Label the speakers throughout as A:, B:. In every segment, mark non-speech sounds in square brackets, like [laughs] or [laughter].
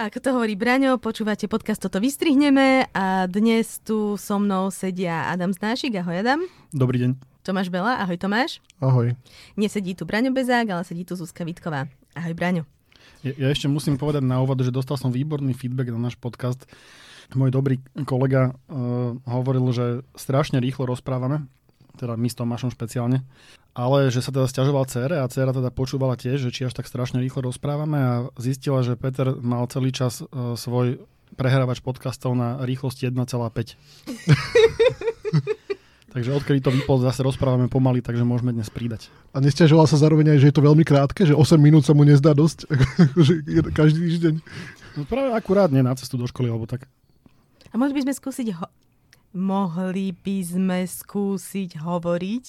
A: Ako to hovorí Braňo, počúvate podcast Toto vystrihneme a dnes tu so mnou sedia Adam Znášik. Ahoj Adam.
B: Dobrý deň.
A: Tomáš Bela. Ahoj Tomáš.
C: Ahoj.
A: Nesedí tu Braňo Bezák, ale sedí tu Zuzka Vitková. Ahoj Braňo.
B: Ja, ja ešte musím povedať na úvod, že dostal som výborný feedback na náš podcast. Môj dobrý kolega uh, hovoril, že strašne rýchlo rozprávame, teda my s Tomášom špeciálne, ale že sa teda stiažoval cére a cera teda počúvala tiež, že či až tak strašne rýchlo rozprávame a zistila, že Peter mal celý čas uh, svoj prehrávač podcastov na rýchlosti 1,5. [laughs] takže odkedy to vypol, zase rozprávame pomaly, takže môžeme dnes pridať.
C: A nestiažoval sa zároveň aj, že je to veľmi krátke, že 8 minút sa mu nezdá dosť, [laughs] každý týždeň.
B: No práve akurát nie na cestu do školy, alebo tak.
A: A mohli by sme skúsiť ho- mohli by sme skúsiť hovoriť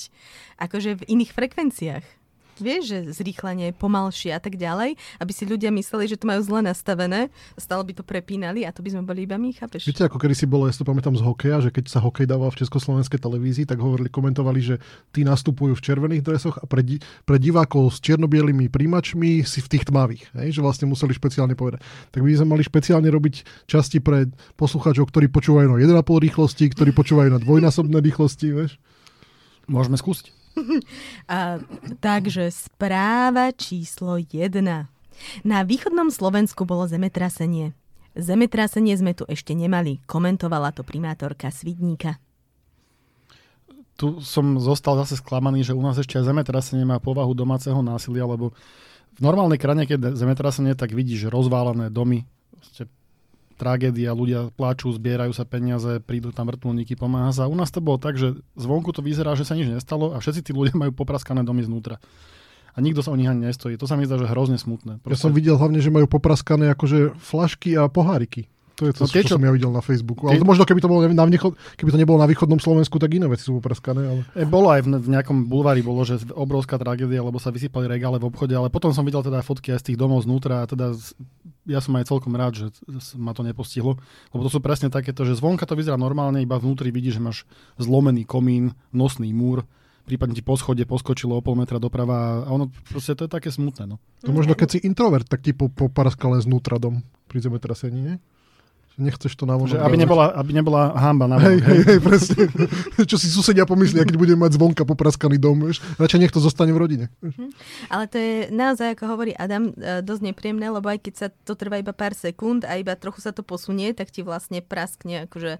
A: akože v iných frekvenciách. Vieš, že zrýchlenie, pomalšie a tak ďalej, aby si ľudia mysleli, že to majú zle nastavené, stále by to prepínali a to by sme boli iba my, chápeš?
C: Viete, ako kedy si bolo, ja si to pamätám z hokeja, že keď sa hokej dával v československej televízii, tak hovorili, komentovali, že tí nastupujú v červených dresoch a pre, pre divákov s čiernobielými príjimačmi si v tých tmavých, hej, že vlastne museli špeciálne povedať. Tak by sme mali špeciálne robiť časti pre poslucháčov, ktorí počúvajú na 1,5 rýchlosti, ktorí počúvajú na dvojnásobné rýchlosti, vieš.
B: Môžeme skúsiť. [laughs]
A: A, takže správa číslo 1. Na východnom Slovensku bolo zemetrasenie. Zemetrasenie sme tu ešte nemali, komentovala to primátorka Svidníka.
B: Tu som zostal zase sklamaný, že u nás ešte aj zemetrasenie má povahu domáceho násilia, lebo v normálnej krajine, keď zemetrasenie, tak vidíš rozválené domy, tragédia, ľudia pláču, zbierajú sa peniaze, prídu tam vrtulníky, pomáha sa. U nás to bolo tak, že zvonku to vyzerá, že sa nič nestalo a všetci tí ľudia [laughs] majú popraskané domy znútra. A nikto sa o nich ani nestojí. To sa mi zdá, že hrozne smutné.
C: Ja som videl hlavne, že majú popraskané akože flašky a poháriky. To je to,
B: No tie,
C: čo,
B: čo-
C: som ja videl na Facebooku.
B: tie-
C: Ale možno, keby to, bolo na východ, keby to nebolo na východnom Slovensku, tak iné veci sú popraskané. Ale...
B: E, bolo aj v, v nejakom bulvári, bolo, že obrovská tragédia, lebo sa vysypali regále v obchode, ale potom som videl teda fotky aj z tých domov znútra a teda ja som aj celkom rád, že ma to nepostihlo, lebo to sú presne takéto, že zvonka to vyzerá normálne, iba vnútri vidíš, že máš zlomený komín, nosný múr, prípadne ti po schode poskočilo o pol metra doprava a ono proste to je také smutné. No.
C: To možno, keď si introvert, tak ti po, popraska len znútra dom pri zemetrasení, nie? Nechceš to navonok.
B: Aby, nebola, aby nebola hamba na
C: Hej, hej, hej, presne. [laughs] Čo si susedia pomyslia, keď budeme mať zvonka popraskaný dom, vieš? Radšej nech to zostane v rodine.
A: Ale to je naozaj, ako hovorí Adam, e, dosť nepríjemné, lebo aj keď sa to trvá iba pár sekúnd a iba trochu sa to posunie, tak ti vlastne praskne akože e,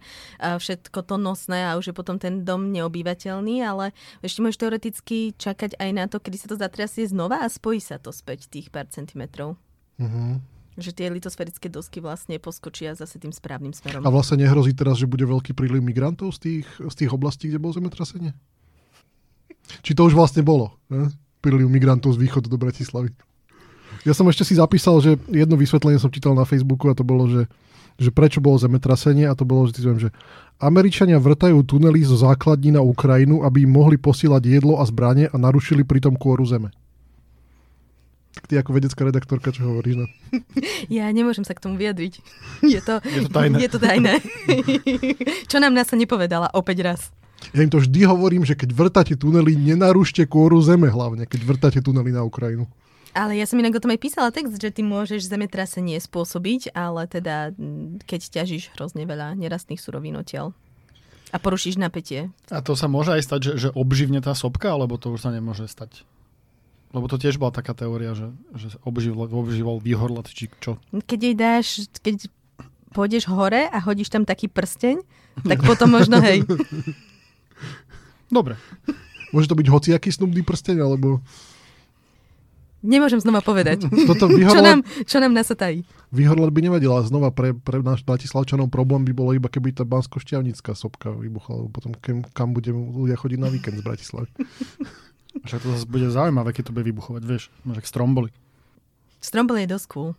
A: všetko to nosné a už je potom ten dom neobývateľný, ale ešte môžeš teoreticky čakať aj na to, kedy sa to zatrasie znova a spojí sa to späť tých pár centimetrov.
C: Uh-huh.
A: Že tie litosférické dosky vlastne poskočia zase tým správnym smerom.
C: A vlastne nehrozí teraz, že bude veľký príliv migrantov z tých, z tých oblastí, kde bolo zemetrasenie? Či to už vlastne bolo? Ne? Príliv migrantov z východu do Bratislavy. Ja som ešte si zapísal, že jedno vysvetlenie som čítal na Facebooku a to bolo, že, že prečo bolo zemetrasenie a to bolo, že, citujem, že Američania vrtajú tunely zo základní na Ukrajinu, aby im mohli posílať jedlo a zbranie a narušili pritom kôru zeme. Tak ty ako vedecká redaktorka, čo hovoríš? No? [laughs]
A: Ja nemôžem sa k tomu vyjadriť. Je to, [laughs]
B: Je to tajné.
A: Je to tajné. [laughs] Čo nám NASA nepovedala opäť raz.
C: Ja im to vždy hovorím, že keď vrtáte tunely, nenarušte kôru zeme hlavne, keď vrtáte tunely na Ukrajinu.
A: Ale ja som inak o tom aj písala text, že ty môžeš zemetrasenie spôsobiť, ale teda keď ťažíš hrozne veľa nerastných surovín odtiaľ a porušíš napätie.
B: A to sa môže aj stať, že, že obživne tá sopka, alebo to už sa nemôže stať? Lebo to tiež bola taká teória, že, že obživol, obživol vyhorlat, či čo.
A: Keď jej dáš, keď pôjdeš hore a hodíš tam taký prsteň, tak potom možno hej. [laughs]
B: Dobre.
C: Môže to byť hociaký snubný prsteň, alebo
A: Nemôžem znova povedať. [laughs]
C: toto
A: Čo
C: vyhorlat,
A: nám, čo nám NASA tají?
C: vyhorlat by nevadilo. A znova pre, pre náš Bratislavčanov problém by bolo iba keby tá bansko sopka vybuchla, potom kam, kam budeme ľudia chodiť na víkend z Bratislavy. [laughs]
B: Však to zase bude zaujímavé, keď to bude vybuchovať, vieš. Možno stromboli.
A: Strombol je dosť cool.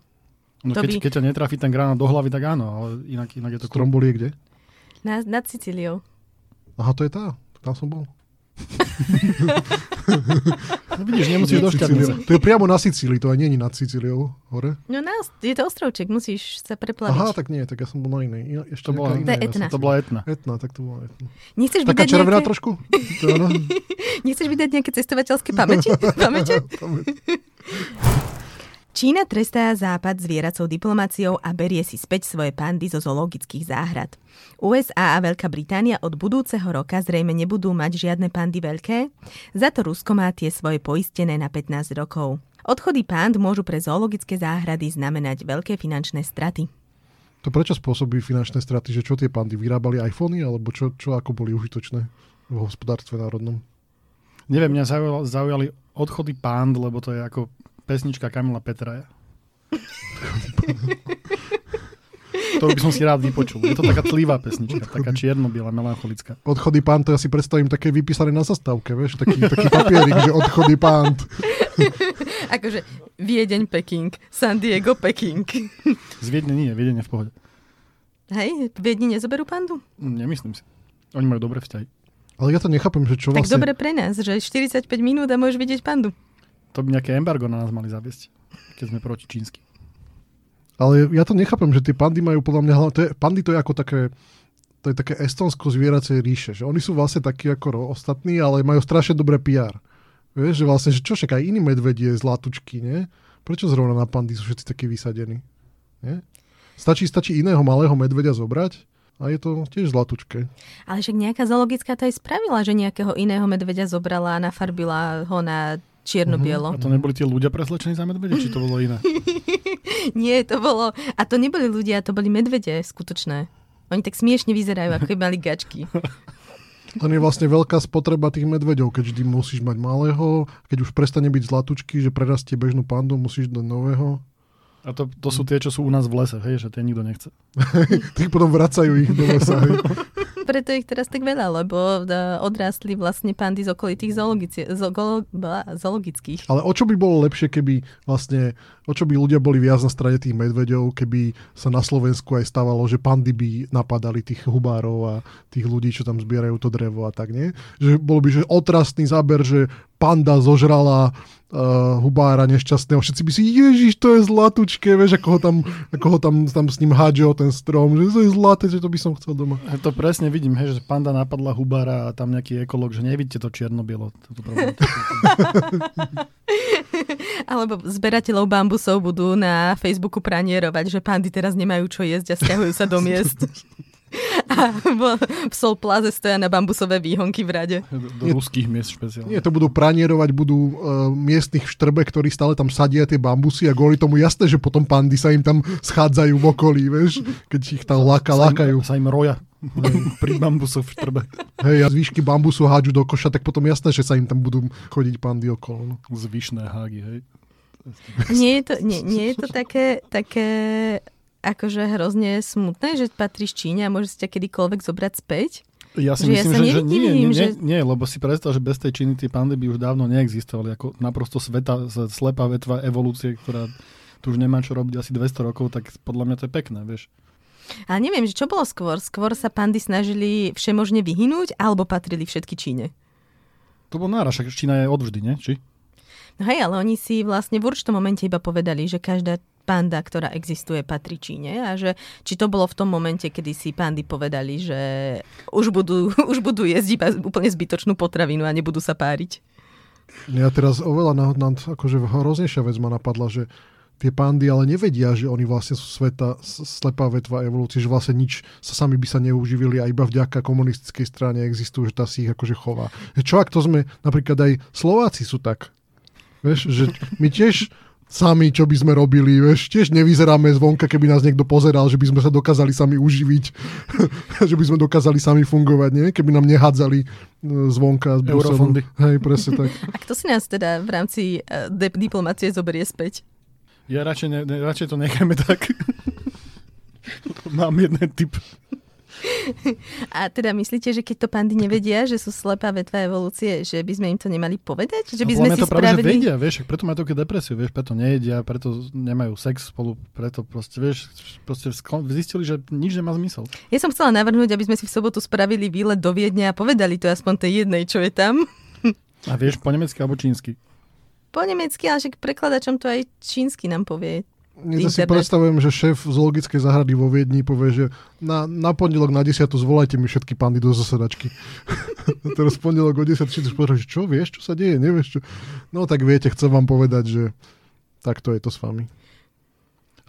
B: No
A: To
B: keď,
A: by-
B: keď ťa netrafí ten granát do hlavy, tak áno, ale inak, inak je to cool.
C: Stromboli je kde?
A: Na, nad Sicíliou.
C: Aha, to je tá. Tam som bol. [laughs]
B: No vidíš, nemusíš do šťavnice.
C: To je priamo na Sicílii, to aj nie je nad Sicíliou hore.
A: No na, je to ostrovček, musíš sa preplaviť.
C: Aha, tak nie, tak ja som bol na inej. Ešte
B: To bola-
C: ja
A: Etna.
B: To bola etna.
C: Etna, tak to bola Etna.
A: Nechceš
C: Taká červená
A: nejaké,
C: trošku? [laughs] To.
A: Nechceš vydať nejaké cestovateľské pamäti? [laughs] pamäte? Čína trestá Západ zvieracou diplomáciou a berie si späť svoje pandy zo zoologických záhrad. USA a Veľká Británia od budúceho roka zrejme nebudú mať žiadne pandy veľké, za to Rusko má tie svoje poistené na 15 rokov. Odchody pand môžu pre zoologické záhrady znamenať veľké finančné straty.
C: To prečo spôsobí finančné straty? Že čo tie pandy vyrábali iPhony? Alebo čo, čo ako boli užitočné v hospodárstve národnom?
B: Neviem, mňa zaujali, odchody pánd, lebo to je ako pesnička Kamila Petraja. to by som si rád vypočul. Je to taká tlivá pesnička, taká čierno-biela, melancholická.
C: Odchody pánd, to ja si predstavím také vypísané na zastávke, vieš, taký, taký papierik, že odchody pánd.
A: akože Viedeň, Peking, San Diego, Peking.
B: Z Viedne nie, Viedne v pohode.
A: Hej, Viedni nezoberú pandu?
B: Nemyslím si. Oni majú dobré vzťahy.
C: Ale ja to nechápem, že čo
A: tak
C: vlastne...
A: dobre pre nás, že 45 minút a môžeš vidieť pandu.
B: To by nejaké embargo na nás mali zaviesť, keď sme proti čínsky.
C: Ale ja to nechápem, že tie pandy majú podľa mňa... To je, pandy to je ako také to je také estonsko zvieracie ríše, že oni sú vlastne takí ako ostatní, ale majú strašne dobré PR. Vieš, že vlastne, že čo však aj iní medvedie, zlatučky, nie? Prečo zrovna na pandy sú všetci takí vysadení? Nie? Stačí, stačí iného malého medvedia zobrať a je to tiež zlatučké.
A: Ale však nejaká zoologická to aj spravila, že nejakého iného medvedia zobrala a nafarbila ho na čierno-bielo.
B: Uh-huh. A to neboli tie ľudia preslečení za medvede, či to bolo iné? [laughs]
A: Nie, to bolo... A to neboli ľudia, to boli medvede skutočné. Oni tak smiešne vyzerajú, ako mali gačky. [laughs]
C: To je vlastne veľká spotreba tých medveďov, keď vždy musíš mať malého, keď už prestane byť zlatučky, že prerastie bežnú pandu, musíš do nového.
B: A to, to sú tie, čo sú u nás v lese, hej, že tie nikto nechce. [laughs]
C: Tých potom vracajú ich do lesa, hej. [laughs]
A: Preto ich teraz tak veľa, lebo e, odrástli vlastne pandy z okolitých zoologici- zo- zoologických.
C: Ale o čo by bolo lepšie, keby vlastne, o čo by ľudia boli viac na strane tých medveďov, keby sa na Slovensku aj stávalo, že pandy by napadali tých hubárov a tých ľudí, čo tam zbierajú to drevo a tak, nie? Že bolo by, že otrastný záber, že panda zožrala uh, hubára nešťastného. Všetci by si, ježiš, to je zlatučké, vieš, ako ho tam, ako ho tam, tam s ním hádže o ten strom, že to je zlaté, že to by som chcel doma.
B: Ja to presne vidím, hej, že panda napadla hubára a tam nejaký ekolog, že nevidíte to čierno-bielo. [laughs]
A: Alebo zberateľov bambusov budú na Facebooku pranierovať, že pandy teraz nemajú čo jesť a stiahujú sa do miest. [laughs] A v Sol Plaze stoja na bambusové výhonky v rade.
B: Do, do ruských miest špeciálne.
C: Nie, to budú pranierovať, budú uh, miestnych v štrbe, ktorí stále tam sadia tie bambusy a kvôli tomu jasné, že potom pandy sa im tam schádzajú v okolí, vieš, keď ich tam láka, lákajú.
B: Sa im roja pri bambusoch v štrbe.
C: Hej, a zvyšky bambusu hádžu do koša, tak potom jasné, že sa im tam budú chodiť pandy okolo. No.
B: Zvyšné hágy, hej.
A: Nie je to, nie, nie je to také, také akože hrozne smutné, že patríš Číne a môže si ťa kedykoľvek zobrať späť?
B: Ja si že myslím, ja že, že, nie, nie, že... nie, lebo si predstav, že bez tej Číny tie pandy by už dávno neexistovali. Ako naprosto sveta, slepá vetva evolúcie, ktorá tu už nemá čo robiť asi 200 rokov, tak podľa mňa to je pekné, vieš.
A: Ale neviem, že čo bolo skôr? Skôr sa pandy snažili všemožne vyhynúť, alebo patrili všetky Číne?
B: To bol nára, však Čína je odvždy, nie? Či?
A: No hej, ale oni si vlastne v určitom momente iba povedali, že každá panda, ktorá existuje, patrí Číne a že či to bolo v tom momente, kedy si pandy povedali, že už budú, [laughs] už budú jesť iba úplne zbytočnú potravinu a nebudú sa páriť.
C: Ja teraz oveľa na, akože hroznejšia vec ma napadla, že tie pandy ale nevedia, že oni vlastne sú sveta, slepá vetva evolúcie, že vlastne nič sa sami by sa neuživili a iba vďaka komunistickej strane existujú, že tá si ich akože chová. Čo ak to sme, napríklad aj Slováci sú tak. Vieš, že my tiež sami, čo by sme robili, vieš, tiež nevyzeráme zvonka, keby nás niekto pozeral, že by sme sa dokázali sami uživiť, [laughs] že by sme dokázali sami fungovať, nie? Keby nám nehádzali e, zvonka z
B: Eurofondy.
C: Hej, presne tak. [laughs]
A: A kto si nás teda v rámci uh, diplomácie zoberie späť?
B: Ja radšej, ne, ne, radšej to necháme tak. [laughs] Mám jeden typ.
A: A teda myslíte, že keď to pandy nevedia, že sú slepá vetva evolúcie, že by sme im to nemali povedať? Že by sme
B: si
A: to práve,
B: spravili... že vedia, vieš, preto majú také depresiu, vieš, preto nejedia, preto nemajú sex spolu, preto proste, vieš, proste zistili, že nič nemá zmysel.
A: Ja som chcela navrhnúť, aby sme si v sobotu spravili výlet do Viedne a povedali to aspoň tej jednej, čo je tam.
B: A vieš po nemecky alebo čínsky?
A: Po nemecky, ale však prekladačom to aj čínsky nám povie.
C: Ja si predstavujem, že šéf zoologickej záhrady vo Viedni povie, že na, na pondelok na 10 zvolajte mi všetky pandy do zasedačky. [laughs] Teraz pondelok o 10 všetci povedal, že čo, vieš, čo sa deje, nevieš čo. No tak viete, chcem vám povedať, že Tak to je to s vami.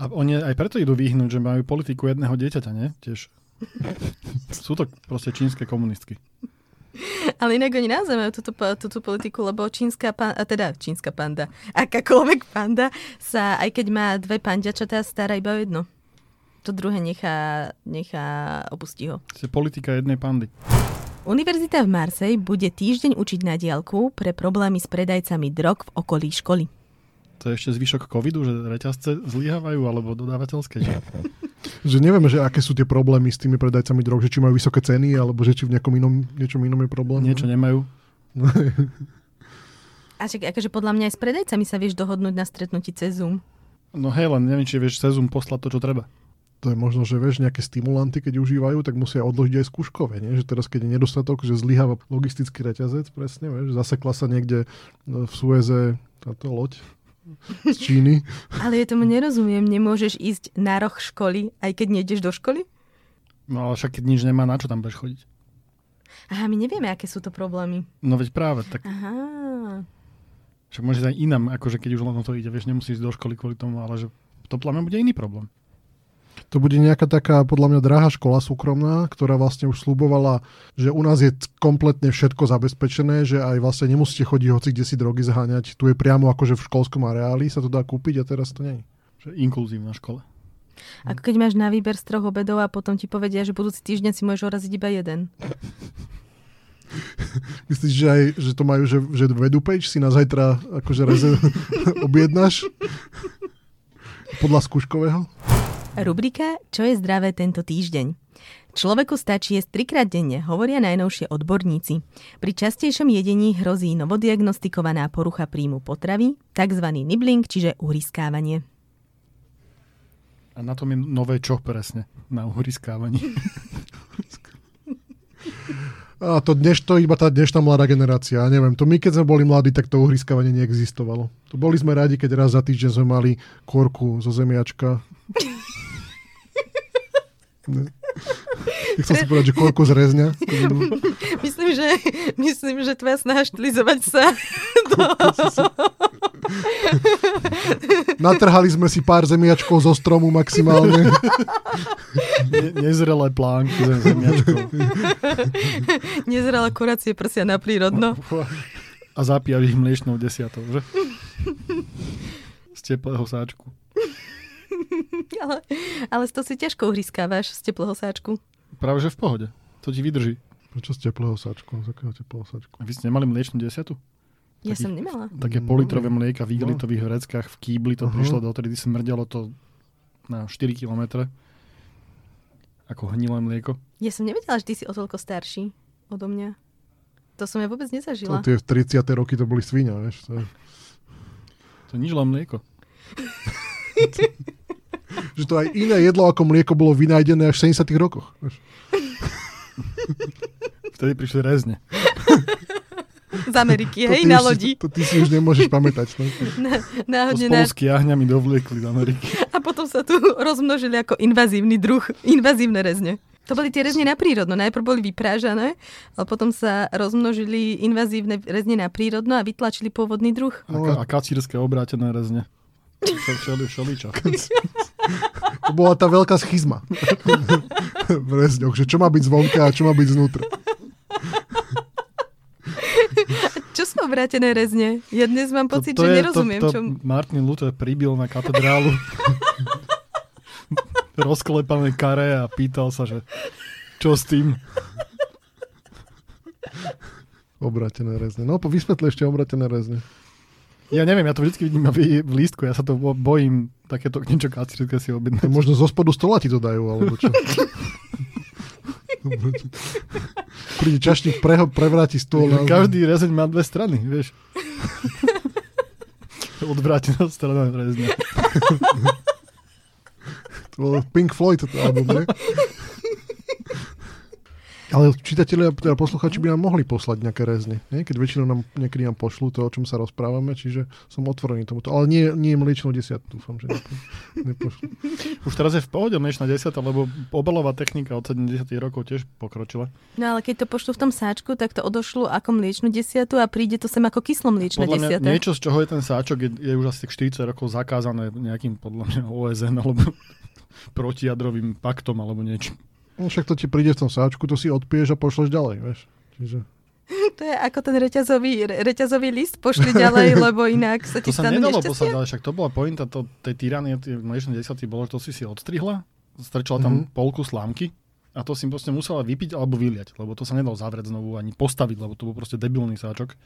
B: A oni aj preto idú vyhnúť, že majú politiku jedného dieťaťa, nie? Tiež. Sú to proste čínske komunistky. [laughs]
A: Ale inak oni naozaj majú túto, túto politiku, lebo čínska panda, teda čínska panda, [laughs] akákoľvek panda sa, aj keď má dve pandiačatá, stará iba o jedno. To druhé nechá, nechá opustí ho.
B: Je politika jednej pandy.
A: Univerzita v Marsej bude týždeň učiť na diálku pre problémy s predajcami drog v okolí školy.
B: To je ešte zvyšok covidu, že reťazce zlyhávajú, alebo dodávateľské. Že... [laughs]
C: Že nevieme, že aké sú tie problémy s tými predajcami drog, že či majú vysoké ceny, alebo že či v nejakom inom, niečom inom je problém.
B: Niečo nemajú. [laughs]
A: A čak, akože podľa mňa aj s predajcami sa vieš dohodnúť na stretnutí cez Zoom.
B: No hej, len neviem, či vieš cez Zoom poslať to, čo treba.
C: To je možno, že vieš, nejaké stimulanty, keď užívajú, tak musia odložiť aj skúškové. Nie? Že teraz, keď je nedostatok, že zlyháva logistický reťazec, presne, vieš, zasekla sa niekde no, v Sueze táto loď z Číny.
A: Ale ja tomu nerozumiem, nemôžeš ísť na roh školy, aj keď nejdeš do školy?
B: No ale však keď nič nemá, na čo tam budeš chodiť?
A: Aha, my nevieme, aké sú to problémy.
B: No veď práve, tak
A: Aha.
B: však môžeš aj inám, akože keď už len o to ide, vieš, nemusíš ísť do školy kvôli tomu, ale že to podľa mňa bude iný problém.
C: To bude nejaká taká, podľa mňa, drahá škola súkromná, ktorá vlastne už slúbovala, že u nás je kompletne všetko zabezpečené, že aj vlastne nemusíte chodiť hoci kde si drogy zháňať. Tu je priamo akože v školskom areáli sa to dá kúpiť a teraz to nie. je.
B: Inkluzívna škola.
A: Ako keď máš na výber z troch obedov a potom ti povedia, že budúci týždeň si môžeš oraziť iba jeden. [laughs]
C: Myslíš, že, aj, že to majú, že, že vedú page si na zajtra akože reze [laughs] objednáš? [laughs] Podľa skúškového?
A: Rubrika Čo je zdravé tento týždeň? Človeku stačí jesť trikrát denne, hovoria najnovšie odborníci. Pri častejšom jedení hrozí novodiagnostikovaná porucha príjmu potravy, tzv. nibbling, čiže uhryskávanie.
B: A na tom je nové čo presne? Na uhryskávanie. [laughs]
C: A to dneš, to iba tá dnešná mladá generácia. Ja neviem, to my keď sme boli mladí, tak to uhryskávanie neexistovalo. To boli sme radi, keď raz za týždeň sme mali korku zo zemiačka. [laughs] Ne. Chcel si povedať, že korku z rezňa. [laughs]
A: Myslím, že, myslím, že tvoja snaha štilizovať sa [laughs] do...
C: Natrhali sme si pár zemiačkov zo stromu maximálne.
B: Ne, nezrelé plánky zem zemiačkov.
A: Nezrela kuracie prsia na prírodno.
B: A zapíjaš ich mliečnou desiatou, že? Z teplého sáčku. [laughs]
A: Ale, ale to si ťažko uhryskávaš z teplého sáčku.
B: Práve že v pohode. To ti vydrží.
C: Prečo z teplého sáčku? Z akého teplého sáčku?
B: A vy ste nemali mliečnú desiatu?
A: Ja
B: Taký-
A: som nemala.
B: Také
C: No,
B: politrové
C: no.
B: mlieka v igelitových vreckách v kýbli to
C: Aha.
B: prišlo, dotedy smrdelo to na 4 km. Ako hnilé mlieko.
A: Ja som nevedela, že ty si o toľko starší odo mňa. To som ja vôbec
C: To
A: nezažila.
C: tie v 30. roky to boli svinia, vieš. To je,
B: To nič len mlieko. [laughs]
C: že to aj iné jedlo ako mlieko bolo vynajdené až v 70. rokoch.
B: Vtedy prišli rezne.
A: Z Ameriky,
C: To
A: hej, na
C: už si-
A: lodi.
C: To ty si už nemôžeš pamätať. No.
A: Na,
B: To
A: náhodne
B: spolu
A: na,
B: s kiahňami dovliekli z Ameriky.
A: a potom sa tu [laughs] rozmnožili ako invazívny druh, invazívne rezne. To boli tie rezne na prírodno. Najprv boli vyprážané, ale potom sa rozmnožili invazívne rezne na prírodno a vytlačili pôvodný druh.
B: A, ka- a kacírske obrátené rezne. Všel, všeli, všeličo. [laughs]
C: To bola tá veľká schizma. v rezňoch, že čo má byť zvonka a čo má byť znútra.
A: Čo sú obrátené rezne? Ja dnes mám pocit,
B: to,
A: že
B: je-
A: nerozumiem.
B: to, to
A: čo...
B: Martin Luther pribil na katedrálu [laughs] rozklepané kare a pýtal sa, že čo s tým?
C: Obratené rezne. No, po vysvetle ešte obratené rezne.
B: Ja neviem, ja to vždy vidím v lístku, ja sa to bo- bojím takéto niečo kacírske si objednať.
C: možno zo spodu stola ti to dajú, alebo čo. [laughs] Príde čašník, pre, prevráti stôl. na-
B: Každý rezeň má dve strany, vieš. [laughs] Odvrátená strana rezňa.
C: To bol Pink Floyd to album, ne? [laughs] Ale čitatelia, teda posluchači by nám mohli poslať nejaké rezne, nie? keď väčšinou nám niekedy nám pošlú to, o čom sa rozprávame, čiže som otvorený tomuto. Ale nie, nie je mliečnú desiatu, dúfam, že nepo, [laughs] nepošlú.
B: Už teraz je v pohode mliečna desiata, lebo obalová technika od 70 rokov tiež pokročila.
A: No ale keď to pošlú v tom sáčku, tak to odošlo ako mliečnú desiatu a príde to sem ako kyslo mliečna
B: Podľa mňa
A: desiata.
B: niečo, z čoho je ten sáčok, je, je už asi tak 40 rokov zakázané nejakým podľa mňa OSN alebo [laughs] protijadrovým paktom alebo niečo.
C: No však to ti príde v tom sáčku, to si odpiješ a pošleš ďalej, vieš. Čiže... [laughs]
A: To je ako ten reťazový, re- reťazový list, pošli ďalej, [laughs] lebo inak sa ti
B: To sa nedalo poslať, ale však to bola pointa to, tej tyranie, tej mliečnej desiaty bolo, že to si si odstrihla, strčala tam
C: Mhm.
B: polku slámky a to si proste musela vypiť alebo vyliať, lebo to sa nedalo zavrieť znovu ani postaviť, lebo to bol proste debilný sáčok.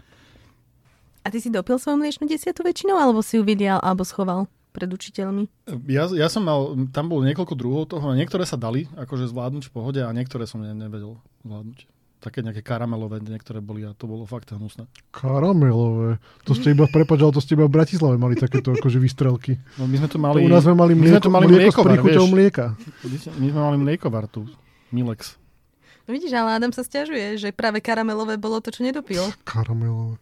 A: A ty si dopil svoju mliečnú desiatu väčšinou, alebo si ju vylial, alebo schoval pred učiteľmi?
B: Ja, ja som mal, tam bolo niekoľko druhov toho, a niektoré sa dali akože zvládnuť v pohode a niektoré som ne, nevedel zvládnuť. Také nejaké karamelové niektoré boli a to bolo fakt hnusné.
C: Karamelové. To ste iba, prepáč, ale to ste iba v Bratislave mali takéto akože výstrelky.
B: No my sme tu
C: Mali,
B: mali,
C: u nás sme mali
B: my sme
C: mlieko,
B: tu mali
C: mlieko s
B: mliekovar,
C: príchuťou
B: vieš.
C: mlieka.
B: My sme mali mliekovar tu, Milex.
A: No vidíš, ale Adam sa stiažuje, že práve karamelové bolo to, čo nedopil.
C: Karamelové.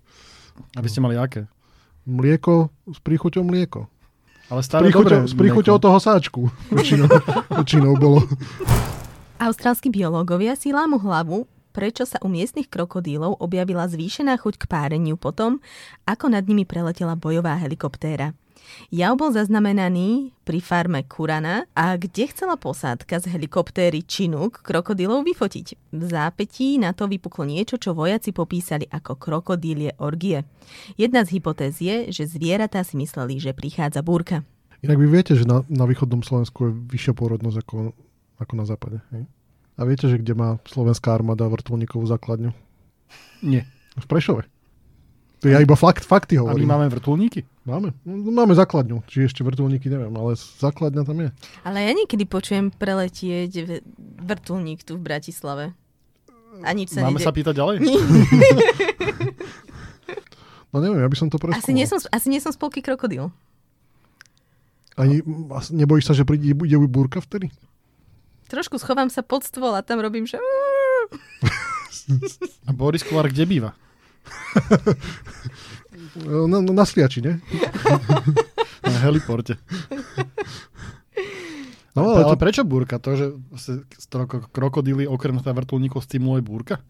B: A vy ste mali aké?
C: Mlieko s príchuťou mlieko.
B: Ale stále
C: príchuťou,
B: dobré
C: s príchuťou toho sáčku. Väčšinou, [laughs] väčšinou bolo.
A: Austrálsky biológovia si lámu hlavu, prečo sa u miestnych krokodílov objavila zvýšená chuť k páreniu potom, ako nad nimi preletela bojová helikoptéra. Jav bol zaznamenaný pri farme Kurana a kde chcela posádka z helikoptéry Chinook krokodílov vyfotiť. V zápetí na to vypuklo niečo, čo vojaci popísali ako krokodílie orgie. Jedna z hypotéz je, že zvieratá si mysleli, že prichádza búrka.
C: Inak vy viete, že na, na východnom Slovensku je vyššia pôrodnosť ako, ako na západe. Hej? A viete, že kde má slovenská armáda vrtulníkovú základňu?
B: Nie.
C: V Prešove. To ja iba fakt, fakty
B: A my
C: hovorím.
B: máme vrtulníky?
C: Máme. No, Máme základňu. Či ešte vrtulníky, neviem, ale základňa tam je.
A: Ale ja niekedy počujem preletieť vrtulník tu v Bratislave. A nič sa
B: Máme
A: nejde.
B: sa pýtať ďalej? [laughs]
C: No neviem, ja by som to preskúmal.
A: Asi nie, som, asi nie som spolky krokodil.
C: Ani, nebojíš sa, že príde bude búrka vtedy?
A: Trošku schovám sa pod stôl a tam robím, že...
B: A Boris Kolár kde býva? [laughs]
C: Na, na, na Sliači, ne? [laughs]
B: Na heliporte.
C: No,
B: ale,
C: ale to,
B: prečo búrka? To, že sa kroko- krokodíly okrem teda vrtulníkov stimuluje búrka?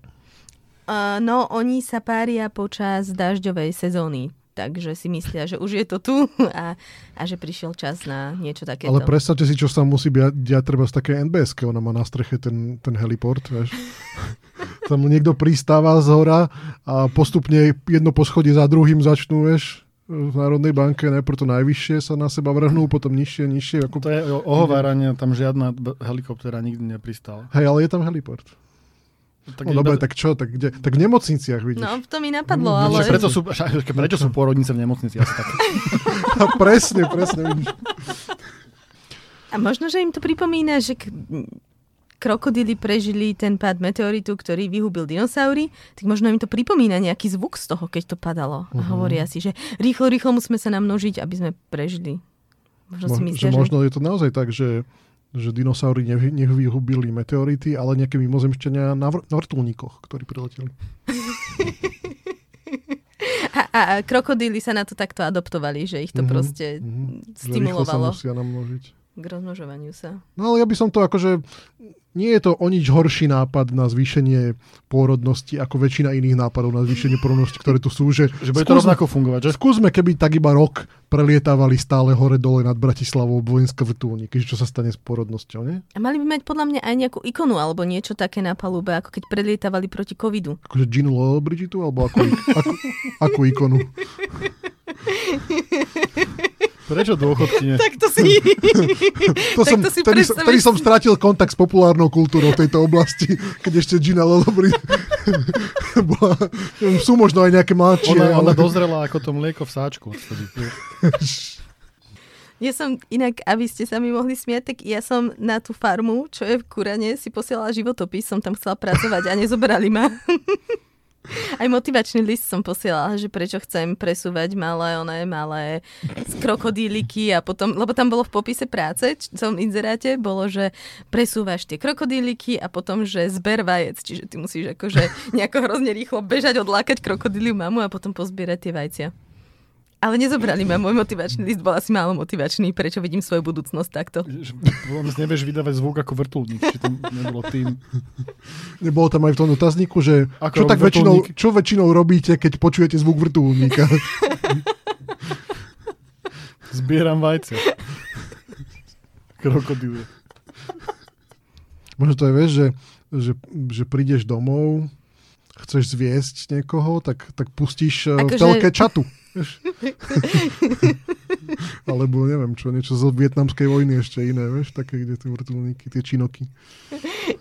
A: Uh, no, oni sa pária počas dažďovej sezóny. Takže si myslia, že už je to tu a, a že prišiel čas na niečo takéto.
C: ale predstavte si, čo sa musí bia- diať treba z také NBS, ona má na streche ten, ten heliport, vieš. [laughs] Tam mu niekto pristáva z hora a postupne jedno poschodie za druhým začnú, vieš, v Národnej banke, najprv to najvyššie sa na seba vrhnú, potom nižšie, nižšie. Ako...
B: To je ohováranie, tam žiadna helikoptéra nikdy nepristála.
C: Hej, ale je tam heliport.
B: Tak
C: No
B: iba-
C: dobre, tak čo, tak, kde? tak v nemocniciach vidíš.
A: No, to mi napadlo,
C: No,
A: ale...
B: Preto sú, prečo sú pôrodnice v nemocnici? Asi tak. [laughs]
C: presne, presne. Vidíš.
A: A možno, že im to pripomína, že k- krokodíly prežili ten pád meteoritu, ktorý vyhubil dinosaury, tak možno im to pripomína nejaký zvuk z toho, keď to padalo. A hovoria si, že rýchlo, rýchlo musíme sa namnožiť, aby sme prežili. Možno si
C: Mo-
A: myslia,
C: že
A: že...
C: možno je to naozaj tak, že, že dinosaury nevy- nevyhubili meteority, ale nejaké mimozemšťania na, vr- na vrtulníkoch, ktorí prileteli. [laughs]
A: A, a, a krokodíly sa na to takto adoptovali, že ich to
C: Mhm,
A: proste
C: mhm. Že rýchlo sa
A: stimulovalo
C: musia namnožiť.
A: K rozmnožovaniu sa.
C: No ale ja by som to akože... Nie je to o nič horší nápad na zvýšenie pôrodnosti ako väčšina iných nápadov na zvýšenie pôrodnosti, ktoré tu sú. Že,
B: Že bude to rovnako fungovať, že?
C: Skúsme, keby tak iba rok prelietávali stále hore-dole nad Bratislavou vojenské vrtulníky, čo sa stane s pôrodnosťou, nie?
A: A mali by mať podľa mňa aj nejakú ikonu alebo niečo také na palube, ako keď prelietavali proti covidu.
C: Akože Ginu Lollobrigitu, alebo ako, ako, ako ikonu. [laughs]
B: Prečo dôchodky nie?
A: Tak to si... [laughs]
C: To
A: Tak
C: som,
A: to si
C: vtedy,
A: predstavíš
C: vtedy som stratil kontakt s populárnou kultúrou v tejto oblasti, keď ešte Gina Lollobrigid [laughs] bola... Sú možno aj nejaké mladšie,
B: Ona,
C: ale...
B: ona dozrela ako to mlieko v sáčku. [laughs]
A: Ja som, inak, aby ste sa mi mohli smiať, tak ja som na tú farmu, čo je v Kurane, si posielala životopis, som tam chcela pracovať a nezobrali ma. [laughs] Aj motivačný list som posielala, že prečo chcem presúvať malé, oné malé krokodíliky a potom, lebo tam bolo v popise práce, v tom inzeráte, bolo, že presúvaš tie krokodíliky a potom, že zber vajec, čiže ty musíš akože [laughs] nejako hrozne rýchlo bežať, odlákať krokodíliu mamu a potom pozbierať tie vajcia. Ale nezobrali ma, môj motivačný list bol asi málo motivačný, prečo vidím svoju budúcnosť takto.
B: Vôbec nevieš vydávať zvuk ako vrtulník, či tam nebolo tým.
C: Nebolo tam aj v tom dotazníku, že
B: Ako
C: čo, tak väčšinou, čo väčšinou robíte, keď počujete zvuk vrtulníka? [laughs]
B: Zbieram vajce. Krokodíle.
C: Možno to je, vieš, že, že, že prídeš domov, chceš zviesť niekoho, tak, tak pustíš
A: Akože-
C: akože... v telke čatu. [laughs] Alebo neviem čo, niečo zo vietnamskej vojny ešte iné, vieš, také, kde tie vrtulníky, tie činoky.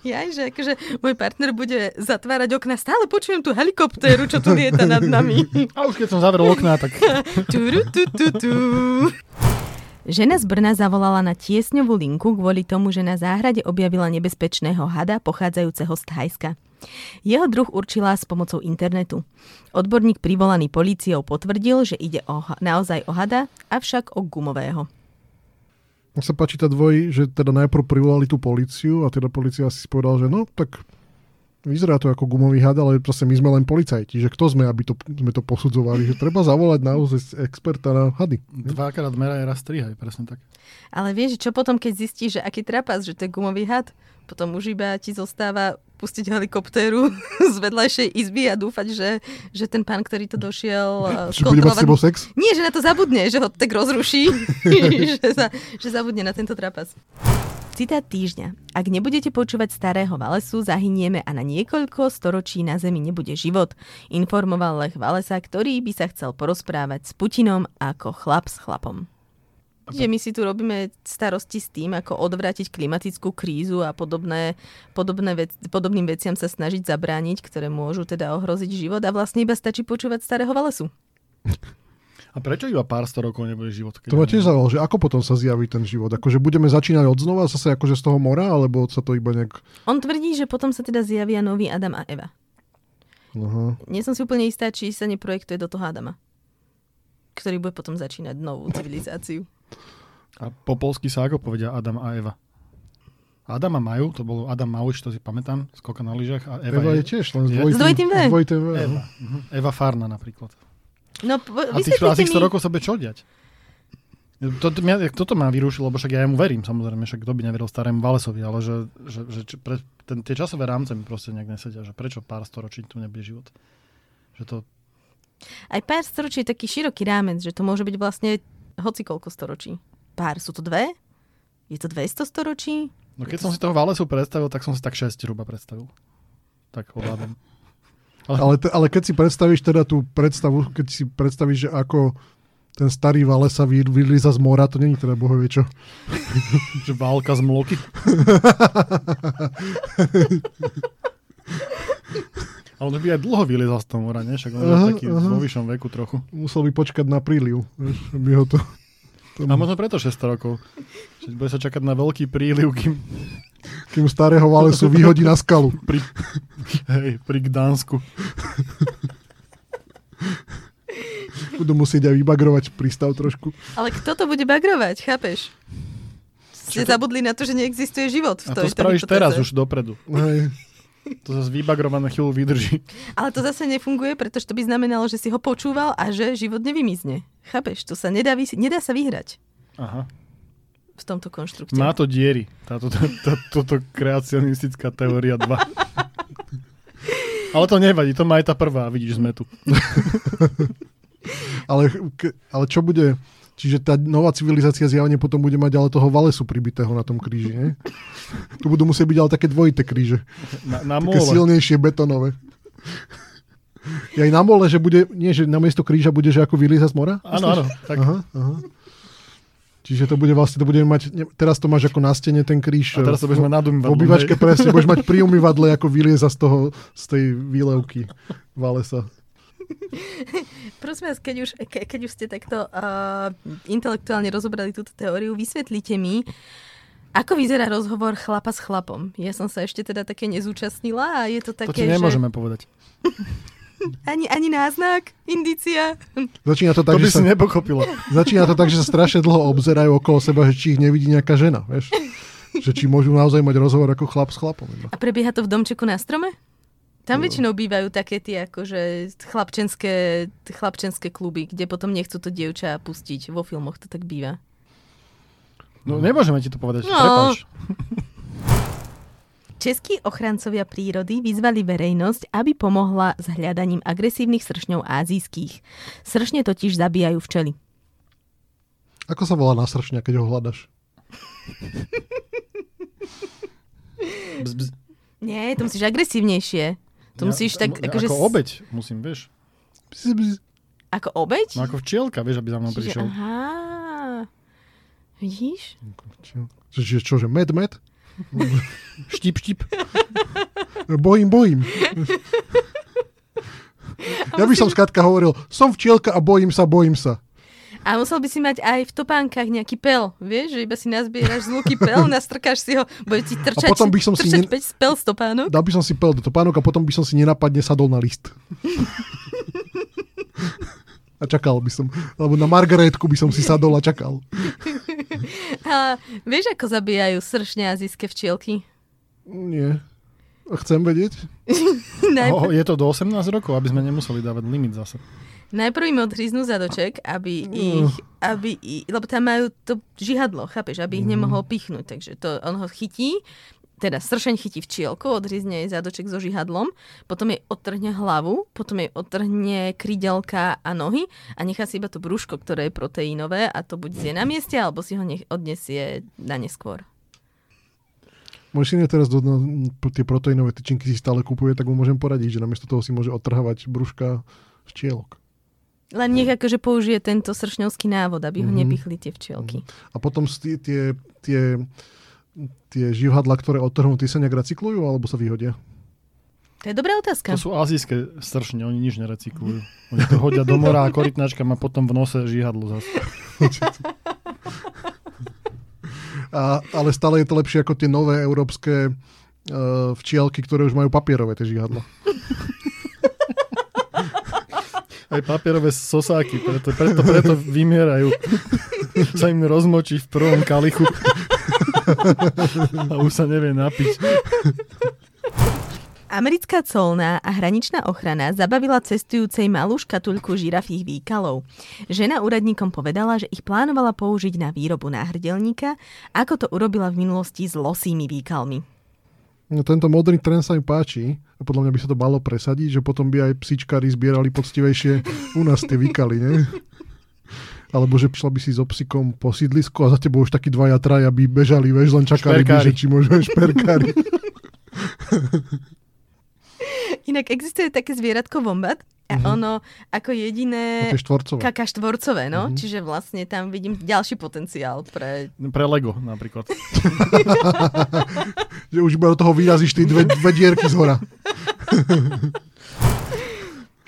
A: Ja, že akože môj partner bude zatvárať okna, stále počujem tú helikoptéru, čo tu lieta nad nami. [laughs]
B: A už keď som zavrel okná, tak [laughs]
A: Turu, tu, tu, tu. Žena z Brna zavolala na tiesňovú linku kvôli tomu, že na záhrade objavila nebezpečného hada pochádzajúceho z Thajska. Jeho druh určila s pomocou internetu. Odborník privolaný políciou potvrdil, že ide o, naozaj o hada, avšak o gumového.
C: Mne sa páči tá dvoj, že teda najprv privolali tú policiu a teda policia si povedal, že no, tak vyzerá to ako gumový had, ale proste my sme len policajti, že kto sme, aby to, sme to posudzovali, že treba zavolať naozaj experta na hady.
B: dvakrát meraj, raz strihaj, presne tak.
A: Ale vieš, čo potom, keď zistíš, že aký trapas, že to je gumový had, potom už iba ti zostáva pustiť helikoptéru [laughs] z vedľajšej izby a dúfať, že, že ten pán, ktorý to došiel [laughs] eh,
C: Či bude mať s tebou sex?
A: Nie, že na to zabudne, že ho tak rozruší, [laughs] že, sa, že zabudne na tento trapas. Citát týždňa. Ak nebudete počúvať starého Valesu, zahynieme a na niekoľko storočí na Zemi nebude život, informoval Lech Valesa, ktorý by sa chcel porozprávať s Putinom ako chlap s chlapom. Že my si tu robíme starosti s tým, ako odvrátiť klimatickú krízu a podobné, podobné vec, podobným veciam sa snažiť zabrániť, ktoré môžu teda ohroziť život a vlastne iba stačí počúvať starého Valesu.
B: A prečo iba pár sto rokov nebude život?
C: To ma
B: je-
C: tiež zaujalo, že ako potom sa zjaví ten život? Akože budeme začínať od znova zase akože z toho mora, alebo sa to iba nejak...
A: On tvrdí, že potom sa teda zjavia nový Adam a Eva.
C: Aha.
A: Nie som si úplne istá, či sa neprojektuje do toho Adama, ktorý bude potom začínať novú civilizáciu.
B: A po polsky sa ako povedia Adam a Eva? Adama majú, to bol Adam Mauč, to si pamätám, skoka na lyžach. A Eva,
C: Eva je tiež len s
B: je-
C: dvojitým,
A: V.
C: s dvojitým V.
B: Eva. Mhm. Eva Farna napríklad.
A: No, po,
B: A tých, a
A: vysvetlite
B: tých
A: mi...
B: 100 rokov sa bude čo diať? To, to, mňa, toto ma vyrušilo, lebo však ja mu verím, samozrejme, však kto by neveril starému Valesovi, ale že, že, že pre, ten, tie časové rámce mi proste nejak nesedia, že prečo pár storočí tu nebude život. Že to,
A: Aj pár storočí je taký široký rámec, že to môže byť vlastne hoci koľko storočí. Pár, sú to dve? Je to 200 storočí?
B: no keď som si toho Valesu predstavil, tak som si tak 6 zhruba predstavil. Tak odhľadom.
C: Ale, te, ale keď si predstavíš teda tú predstavu, keď si predstavíš, že ako ten starý vale sa vy, vylíza z mora, to není teda bohovie čo.
B: že válka z mloky. Ale on by aj dlho vyliezal z toho mora, nie? Však on
C: Aha,
B: taký
C: aha.
B: vo vyššom veku trochu.
C: Musel by počkať na príliv, aby ho to... to
B: A možno preto 600 rokov. Bude sa čakať na veľký príliv, kým
C: kým starého Valesu vyhodí na skalu. [laughs]
B: pri, hej, pri Gdansku.
C: Budú musieť aj vybagrovať prístav trošku.
A: Ale kto to bude bagrovať, chápeš? Ste zabudli na to, že neexistuje život v
B: A to spravíš
A: hypotéze.
B: teraz už dopredu.
C: Hej.
B: To zase vybagrované chvíľu vydrží.
A: Ale to zase nefunguje, pretože to by znamenalo, že si ho počúval a že život nevymizne. Chápeš? To sa nedá, vys- nedá sa vyhrať
B: Aha.
A: v tomto konštrukte.
B: Má to diery. Táto, tá, tá, toto kreacionistická teória 2. Ale to nevadí, to má aj tá prvá, vidíš, sme tu.
C: Ale, ke- ale čo bude... Čiže tá nová civilizácia zjavne potom bude mať ale toho Valesu pribitého na tom kríži, nie? Tu budú musieť byť ale také dvojité kríže.
B: Na, na
C: Také
B: mole.
C: silnejšie betonové. Je aj na mole, že bude, nie, že na miesto kríža bude, že ako vylíza z mora?
B: Áno, áno. Tak,
C: Aha, aha. Čiže to bude vlastne, to bude mať, ne, teraz to máš ako na stene ten kríž.
B: a teraz to budeme nad
C: v
B: umývadlom,
C: obývačke presne, budeš mať [laughs] pri umývadle, ako vylieza z toho, z tej výlevky Valesa. [laughs]
A: Prosím vás, keď už, ke, keď už ste takto uh, intelektuálne rozobrali túto teóriu, vysvetlite mi, ako vyzerá rozhovor chlapa s chlapom. Ja som sa ešte teda také nezúčastnila a je to
B: To
A: také,
B: ti nemôžeme povedať.
A: že [laughs] Ani, ani náznak, indícia.
C: Začína to tak,
B: To by
C: že sa,
B: si nepochopilo. [laughs]
C: začína to tak, že sa strašne dlho obzerajú okolo seba, že či ich nevidí nejaká žena, vieš. Že či môžu naozaj mať rozhovor ako chlap s chlapom. iba.
A: A prebieha to v domčeku na strome? Tam
C: No.
A: väčšinou bývajú také tie akože chlapčenské, chlapčenské kluby, kde potom nechcú to dievča pustiť. Vo filmoch to tak býva.
B: No nemôžeme ti to povedať,
A: No.
B: prepáč. [laughs]
A: Českí ochrancovia prírody vyzvali verejnosť, aby pomohla s hľadaním agresívnych sršňov ázijských. Sršne totiž zabíjajú včely.
C: Ako sa volá na sršňa, keď ho hľadaš?
B: Bz, bz.
A: Nie, to musíš agresívnejšie. To
B: Ja-
A: musíš tak
B: ja-
A: akože...
B: Ako
A: s-
B: obeď, musím, vieš.
C: Bzz, bzz.
A: Ako obeď?
B: No ako včielka, vieš, aby za mnou
A: Čiže,
B: prišiel.
A: aha. Vidíš?
C: Čiže čo, že med, med?
B: Štip, štip.
C: Bojím, bojím. [laughs] Ja by som skrátka hovoril, som včielka a bojím sa, bojím sa.
A: A musel by si mať aj v topánkach nejaký pel, vieš, že iba si nazbieraš z luky pel, [laughs] nastrkáš si ho, bude ti trčať,
C: potom by som si
A: trčať
C: ne-
A: pel z topánok.
C: Dal by som si pel do topánok a potom by som si nenapadne sadol na list. [laughs] A čakal by som. Alebo na Margaretku by som si sadol a čakal. [laughs]
A: A vieš, ako zabíjajú sršne azijské včielky?
C: Nie. A Chcem vedieť?
A: Najprv,
B: O, je to do 18 rokov, aby sme nemuseli dávať limit zase.
A: Najprv im odhryznú zadoček, aby ich, aby, lebo tam majú to žihadlo, chápeš, aby ich
C: Mm.
A: nemohol pichnúť, takže to on ho chytí, teda sršeň chytí včielku, odhryzne jej zadoček so žihadlom, potom jej odtrhne hlavu, potom jej odtrhne krydelka a nohy a nechá si iba to brúško, ktoré je proteínové a to buď zje na mieste, alebo si ho nech odnesie na neskôr.
C: Môj syn je teraz do, no, tie proteínové tyčinky si stále kupuje, tak mu môžem poradiť, že namiesto toho si môže odtrhavať brúška včielok.
A: Len nech akože použije tento sršňovský návod, aby ho
C: Mhm.
A: nepichli tie včielky.
C: A potom tie, tie, tie, tie živhadla, ktoré odtrhnú, tie sa nejak recyklujú alebo sa vyhodia?
A: To je dobrá otázka.
B: To sú azijské stršne, oni nič nerecyklujú. Oni to hodia do mora a korytnačka má potom v nose žihadlo zase.
C: A, ale stále je to lepšie ako tie nové európske uh, včielky, ktoré už majú papierové tie žihadla. [laughs]
B: Aj papierové sosáky, preto, preto, preto vymierajú. [laughs] Sa im rozmočí v prvom kalichu. A už sa nevie napiť.
A: Americká colná a hraničná ochrana zabavila cestujúcej malú škatuľku žirafých výkalov. Žena úradníkom povedala, že ich plánovala použiť na výrobu náhrdelníka, ako to urobila v minulosti s losými výkalmi.
C: No, tento modrý trend sa mi páči a podľa mňa by sa to malo presadiť, že potom by aj psičkári zbierali poctivejšie u nás tie výkaly, ne? Alebo že šla by si so psikom po sídlisku a za tebou už takí dvaja, traja by bežali, vieš, len čakali by, že či môžu šperkári. [laughs] [laughs]
A: Inak existuje také zvieratko vombat a
C: Mhm.
A: ono ako jediné
C: tie štvorcové.
A: kaká štvorcové, no?
C: Mhm.
A: Čiže vlastne tam vidím ďalší potenciál pre...
B: Pre Lego napríklad. [laughs]
C: Že už iba do toho vyrazíš tie dve, dve dierky z hora. [laughs]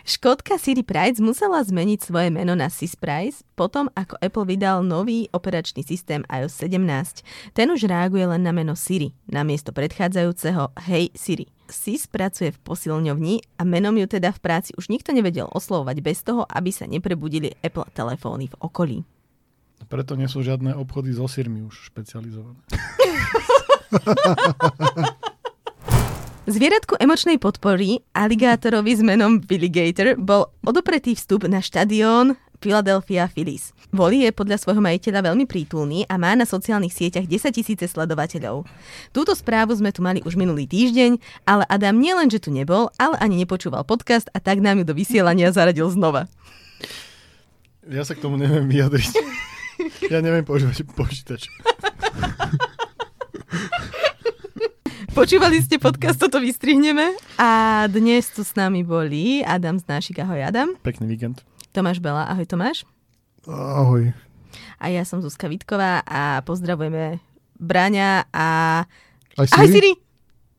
A: Škótka Siri Price musela zmeniť svoje meno na Sis Price potom, ako Apple vydal nový operačný systém iOS 17. Ten už reaguje len na meno Siri, namiesto predchádzajúceho Hey Siri. Sis pracuje v posilňovni a menom ju teda v práci už nikto nevedel oslovovať bez toho, aby sa neprebudili Apple telefóny v okolí.
B: Preto nie sú žiadne obchody so sírmi už špecializované. [laughs]
A: Zvieratku emočnej podpory, aligátorovi s menom Billigator, bol odopretý vstup na štadión Philadelphia Phillies. Voli je podľa svojho majiteľa veľmi prítulný a má na sociálnych sieťach 10 tisíce sledovateľov. Túto správu sme tu mali už minulý týždeň, ale Adam nielen, že tu nebol, ale ani nepočúval podcast a tak nám ju do vysielania zaradil znova.
B: Ja sa k tomu neviem vyjadriť. Ja neviem používať počítač.
A: Počúvali ste podcast, toto vystrihneme a dnes tu s nami boli Adam z Nášik. Ahoj Adam.
B: Pekný víkend.
A: Tomáš Bela. Ahoj Tomáš.
C: Ahoj.
A: A ja som Zuzka Vitková a pozdravujeme Braňa a...
C: Aj
A: Ahoj
C: Siri?
A: Siri!